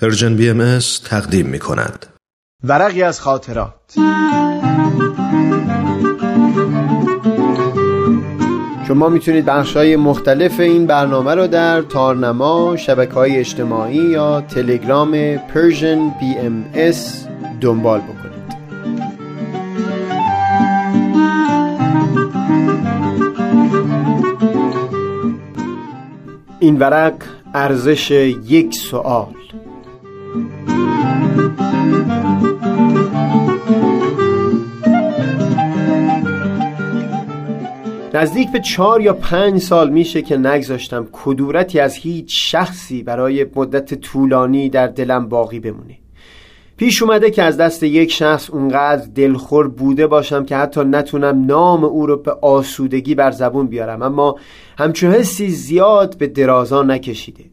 Persian BMS تقدیم می کند. ورقی از خاطرات. شما می‌تونید بخش های مختلف این برنامه رو در تارنما، شبکه های اجتماعی یا تلگرام Persian BMS دنبال بکنید. این ورق ارزش یک سوال. نزدیک به چهار یا پنج سال میشه که نگذاشتم کدورتی از هیچ شخصی برای مدت طولانی در دلم باقی بمونه. پیش اومده که از دست یک شخص اونقدر دلخور بوده باشم که حتی نتونم نام او رو به آسودگی بر زبون بیارم اما همچون حسی زیاد به درازا نکشیده.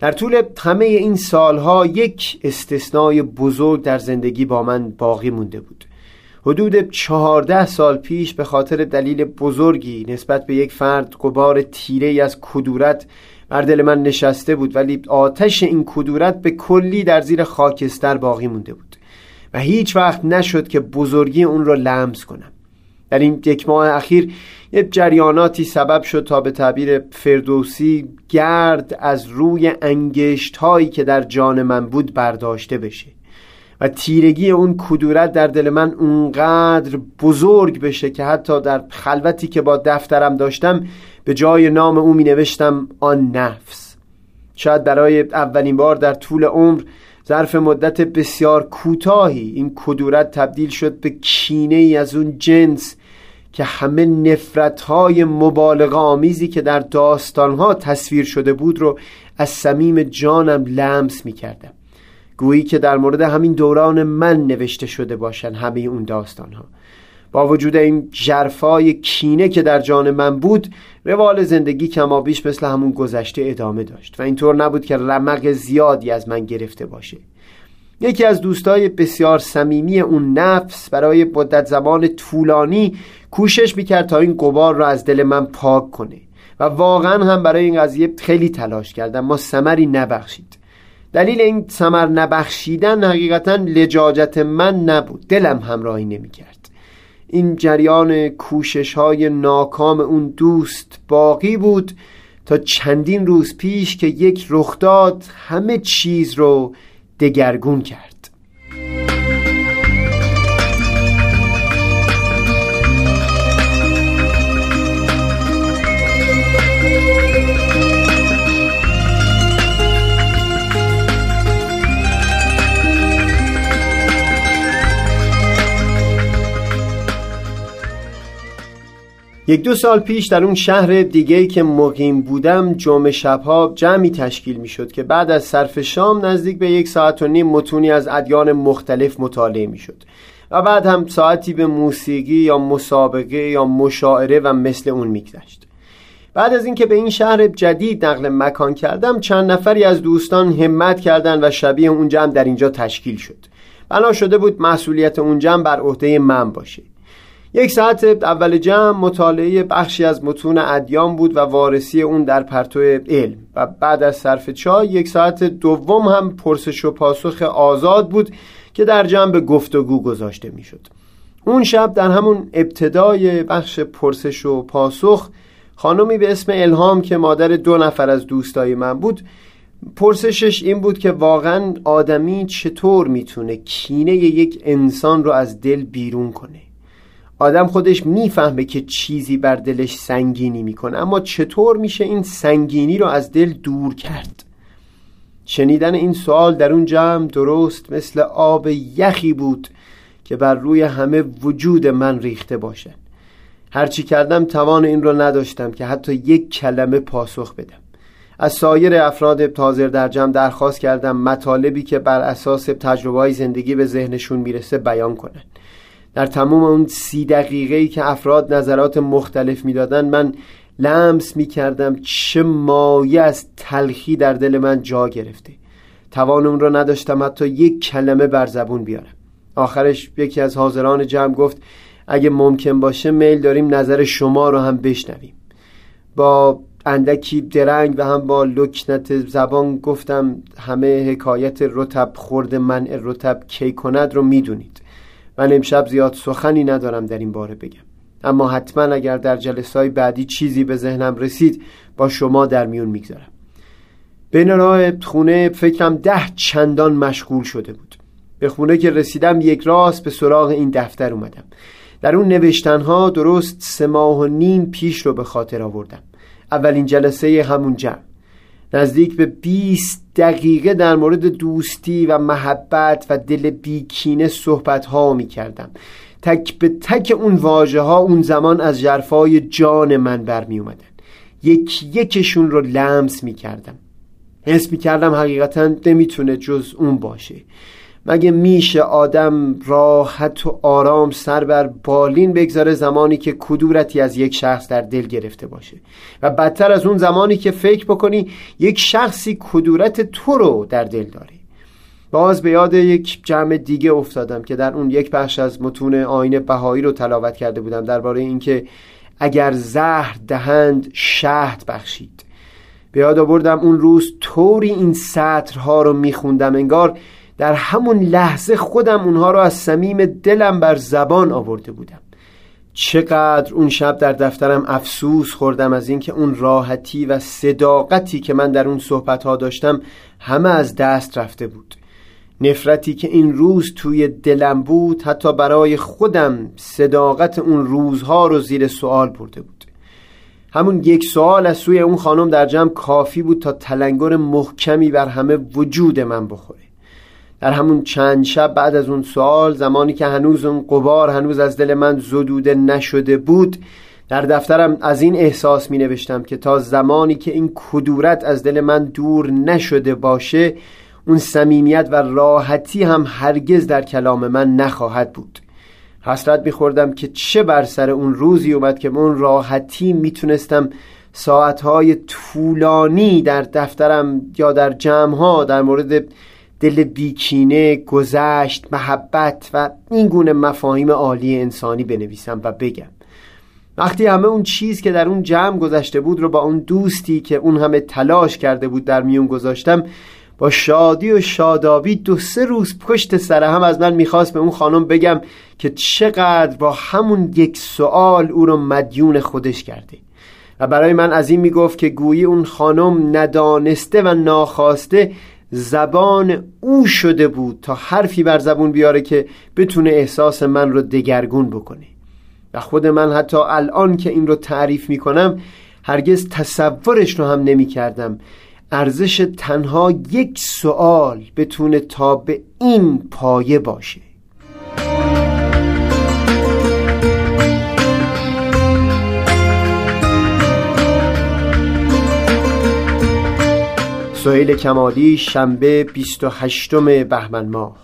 در طول همه این سالها یک استثنای بزرگ در زندگی با من باقی مونده بود. حدود چهارده سال پیش به خاطر دلیل بزرگی نسبت به یک فرد قبار تیره از کدورت بر دل من نشسته بود ولی آتش این کدورت به کلی در زیر خاکستر باقی مونده بود و هیچ وقت نشد که بزرگی اون را لمس کنم. در این یک ماه اخیر یک جریاناتی سبب شد تا به تعبیر فردوسی گرد از روی انگشت هایی که در جان من بود برداشته بشه و تیرگی اون کدورت در دل من اونقدر بزرگ بشه که حتی در خلوتی که با دفترم داشتم به جای نام او می نوشتم آن نفس. شاید برای اولین بار در طول عمر ظرف مدت بسیار کوتاهی این کدورت تبدیل شد به کینه ای از اون جنس که همه نفرت های مبالغه آمیزی که در داستان ها تصویر شده بود رو از صمیم جانم لمس می کردم گویی که در مورد همین دوران من نوشته شده باشن همه اون داستان ها با وجود این جرفای کینه که در جان من بود روال زندگی کمابیش مثل همون گذشته ادامه داشت. و اینطور نبود که رمق زیادی از من گرفته باشه. یکی از دوستای بسیار صمیمی اون نفس برای مدت زمان طولانی کوشش می‌کرد تا این قبار را از دل من پاک کنه و واقعا هم برای این قضیه خیلی تلاش کرد اما سمری نبخشید. دلیل این سمر نبخشیدن حقیقتا لجاجت من نبود دلم همراهی نمی‌کرد. این جریان کوشش های ناکام اون دوست باقی بود تا چندین روز پیش که یک رخداد همه چیز رو دگرگون کرد. یک دو سال پیش در اون شهر دیگه که مقیم بودم جمعه شبها جمعی تشکیل می شد که بعد از صرف شام نزدیک به یک ساعت و نیم متونی از ادیان مختلف مطالعه می شد و بعد هم ساعتی به موسیقی یا مسابقه یا مشاعره و مثل اون میگذشت. بعد از اینکه به این شهر جدید نقل مکان کردم چند نفری از دوستان همت کردند و شبیه اون جمع در اینجا تشکیل شد. بنا شده بود مسئولیت اون جمع بر عهده من باشه. یک ساعت اول جمع مطالعه بخشی از متون ادیان بود و وارسی اون در پرتو علم و بعد از صرف چای یک ساعت دوم هم پرسش و پاسخ آزاد بود که در جمع به گفتگو گذاشته می‌شد. اون شب در همون ابتدای بخش پرسش و پاسخ خانمی به اسم الهام که مادر دو نفر از دوستای من بود پرسشش این بود که واقعا آدمی چطور می‌تونه کینه یک انسان رو از دل بیرون کنه آدم خودش می‌فهمه که چیزی بر دلش سنگینی می‌کنه. اما چطور میشه این سنگینی رو از دل دور کرد؟ شنیدن این سوال در اون جمع درست مثل آب یخی بود که بر روی همه وجود من ریخته باشه هرچی کردم توان این رو نداشتم که حتی یک کلمه پاسخ بدم. از سایر افراد حاضر در جمع درخواست کردم مطالبی که بر اساس تجربه زندگی به ذهنشون می‌رسه بیان کنن در تمام اون سی دقیقه که افراد نظرات مختلف می‌دادن من لمس می کردم چه مایه از تلخی در دل من جا گرفته. توان اون رو نداشتم حتی یک کلمه بر زبون بیارم. آخرش یکی از حاضران جمع گفت اگه ممکن باشه میل داریم نظر شما رو هم بشنویم. با اندکی درنگ و هم با لکنت زبان گفتم همه حکایت رتب خورد منع رتب کی کند رو می‌دونید. من امشب زیاد سخنی ندارم در این باره بگم. اما حتما اگر در جلسای بعدی چیزی به ذهنم رسید با شما در میون می‌گذارم. بین راه خونه فکرم ده چندان مشغول شده بود. به خونه که رسیدم یک راست به سراغ این دفتر اومدم. در اون نوشتنها درست سه ماه و نیم پیش رو به خاطر آوردم. اولین جلسه همون جمع. نزدیک به 20 دقیقه در مورد دوستی و محبت و دل بیکینه صحبت ها می کردم تک به تک اون واژه ها اون زمان از جرفای جان من برمی اومدن یک یکشون رو لمس می کردم حس می کردم حقیقتا نمی‌تونه جز اون باشه. مگه میشه آدم راحت و آرام سر بر بالین بگذاره زمانی که کدورتی از یک شخص در دل گرفته باشه؟ و بدتر از اون زمانی که فکر بکنی یک شخصی کدورت تو رو در دل داره. باز به یاد یک جمع دیگه افتادم که در اون یک بخش از متون آین بهایی رو تلاوت کرده بودم درباره اینکه اگر زهر دهند شهد بخشید. به یاد آوردم اون روز طوری این سطرها رو میخوندم انگار در همون لحظه خودم اونها رو از صمیم دلم بر زبان آورده بودم. چقدر اون شب در دفترم افسوس خوردم از اینکه اون راحتی و صداقتی که من در اون صحبت ها داشتم همه از دست رفته بود. نفرتی که این روز توی دلم بود حتی برای خودم صداقت اون روزها رو زیر سوال برده بود. همون یک سوال از سوی اون خانم در جمع کافی بود تا تلنگر محکمی بر همه وجود من بخوره. در همون چند شب بعد از اون سوال زمانی که هنوز اون قبار هنوز از دل من زدوده نشده بود در دفترم از این احساس می نوشتم که تا زمانی که این کدورت از دل من دور نشده باشه اون صمیمیت و راحتی هم هرگز در کلام من نخواهد بود. حسرت میخوردم که چه بر سر اون روزی اومد که اون راحتی می‌تونستم ساعتهای طولانی در دفترم یا در جمعها در مورد دل بیکینه، گذشت، محبت و این گونه مفاهیم عالی انسانی بنویسم و بگم. وقتی همه اون چیز که در اون جمع گذشته بود رو با اون دوستی که اون همه تلاش کرده بود در میون گذاشتم با شادی و شادابی دو سه روز پشت سر هم از من می‌خواست به اون خانم بگم که چقدر با همون یک سوال او رو مدیون خودش کرده. و برای من از این می‌گفت که گویی اون خانم ندانسته و ناخواسته زبان او شده بود تا حرفی بر زبون بیاره که بتونه احساس من رو دگرگون بکنه. و خود من حتی الان که این رو تعریف می‌کنم هرگز تصورش رو هم نمی کردم ارزش تنها یک سوال بتونه تا به این پایه باشه. سهیل کمالی شنبه 28 بهمن ماه.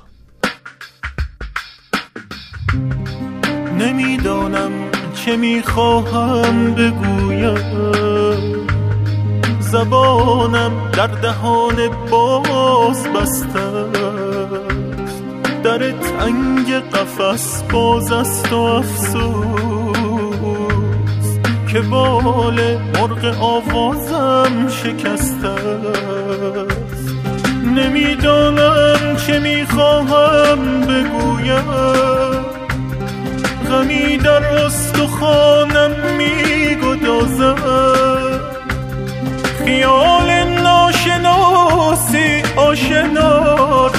نمی‌دانم چه می‌خواهم بگویم. زبانم در دهان باز بسته در تنگ قفس باز است و افسوس که بال مرغ آوازم شکسته است. نمی‌دانم چه می‌خواهم بگویم. غمی در استخوانم میگدازد خیال ناشناسی آشنا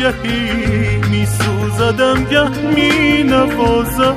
گهی میسوزدم گه مینوازم.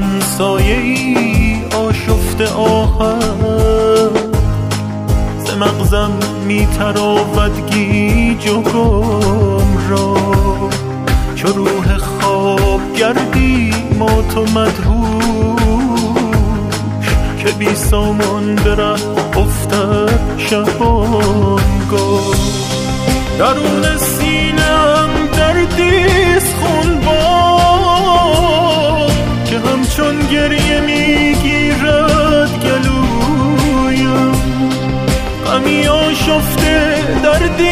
ایشان سایه ای آشفت آهن. ز مغزم میتراود گیج و گم را. چو روح خواب گردی ما تو مدهوش که بی سامان بره افتد شبانگاه درون سینم دردیست خون با گریه می‌گیرد گلویم. غمی آشفته دردی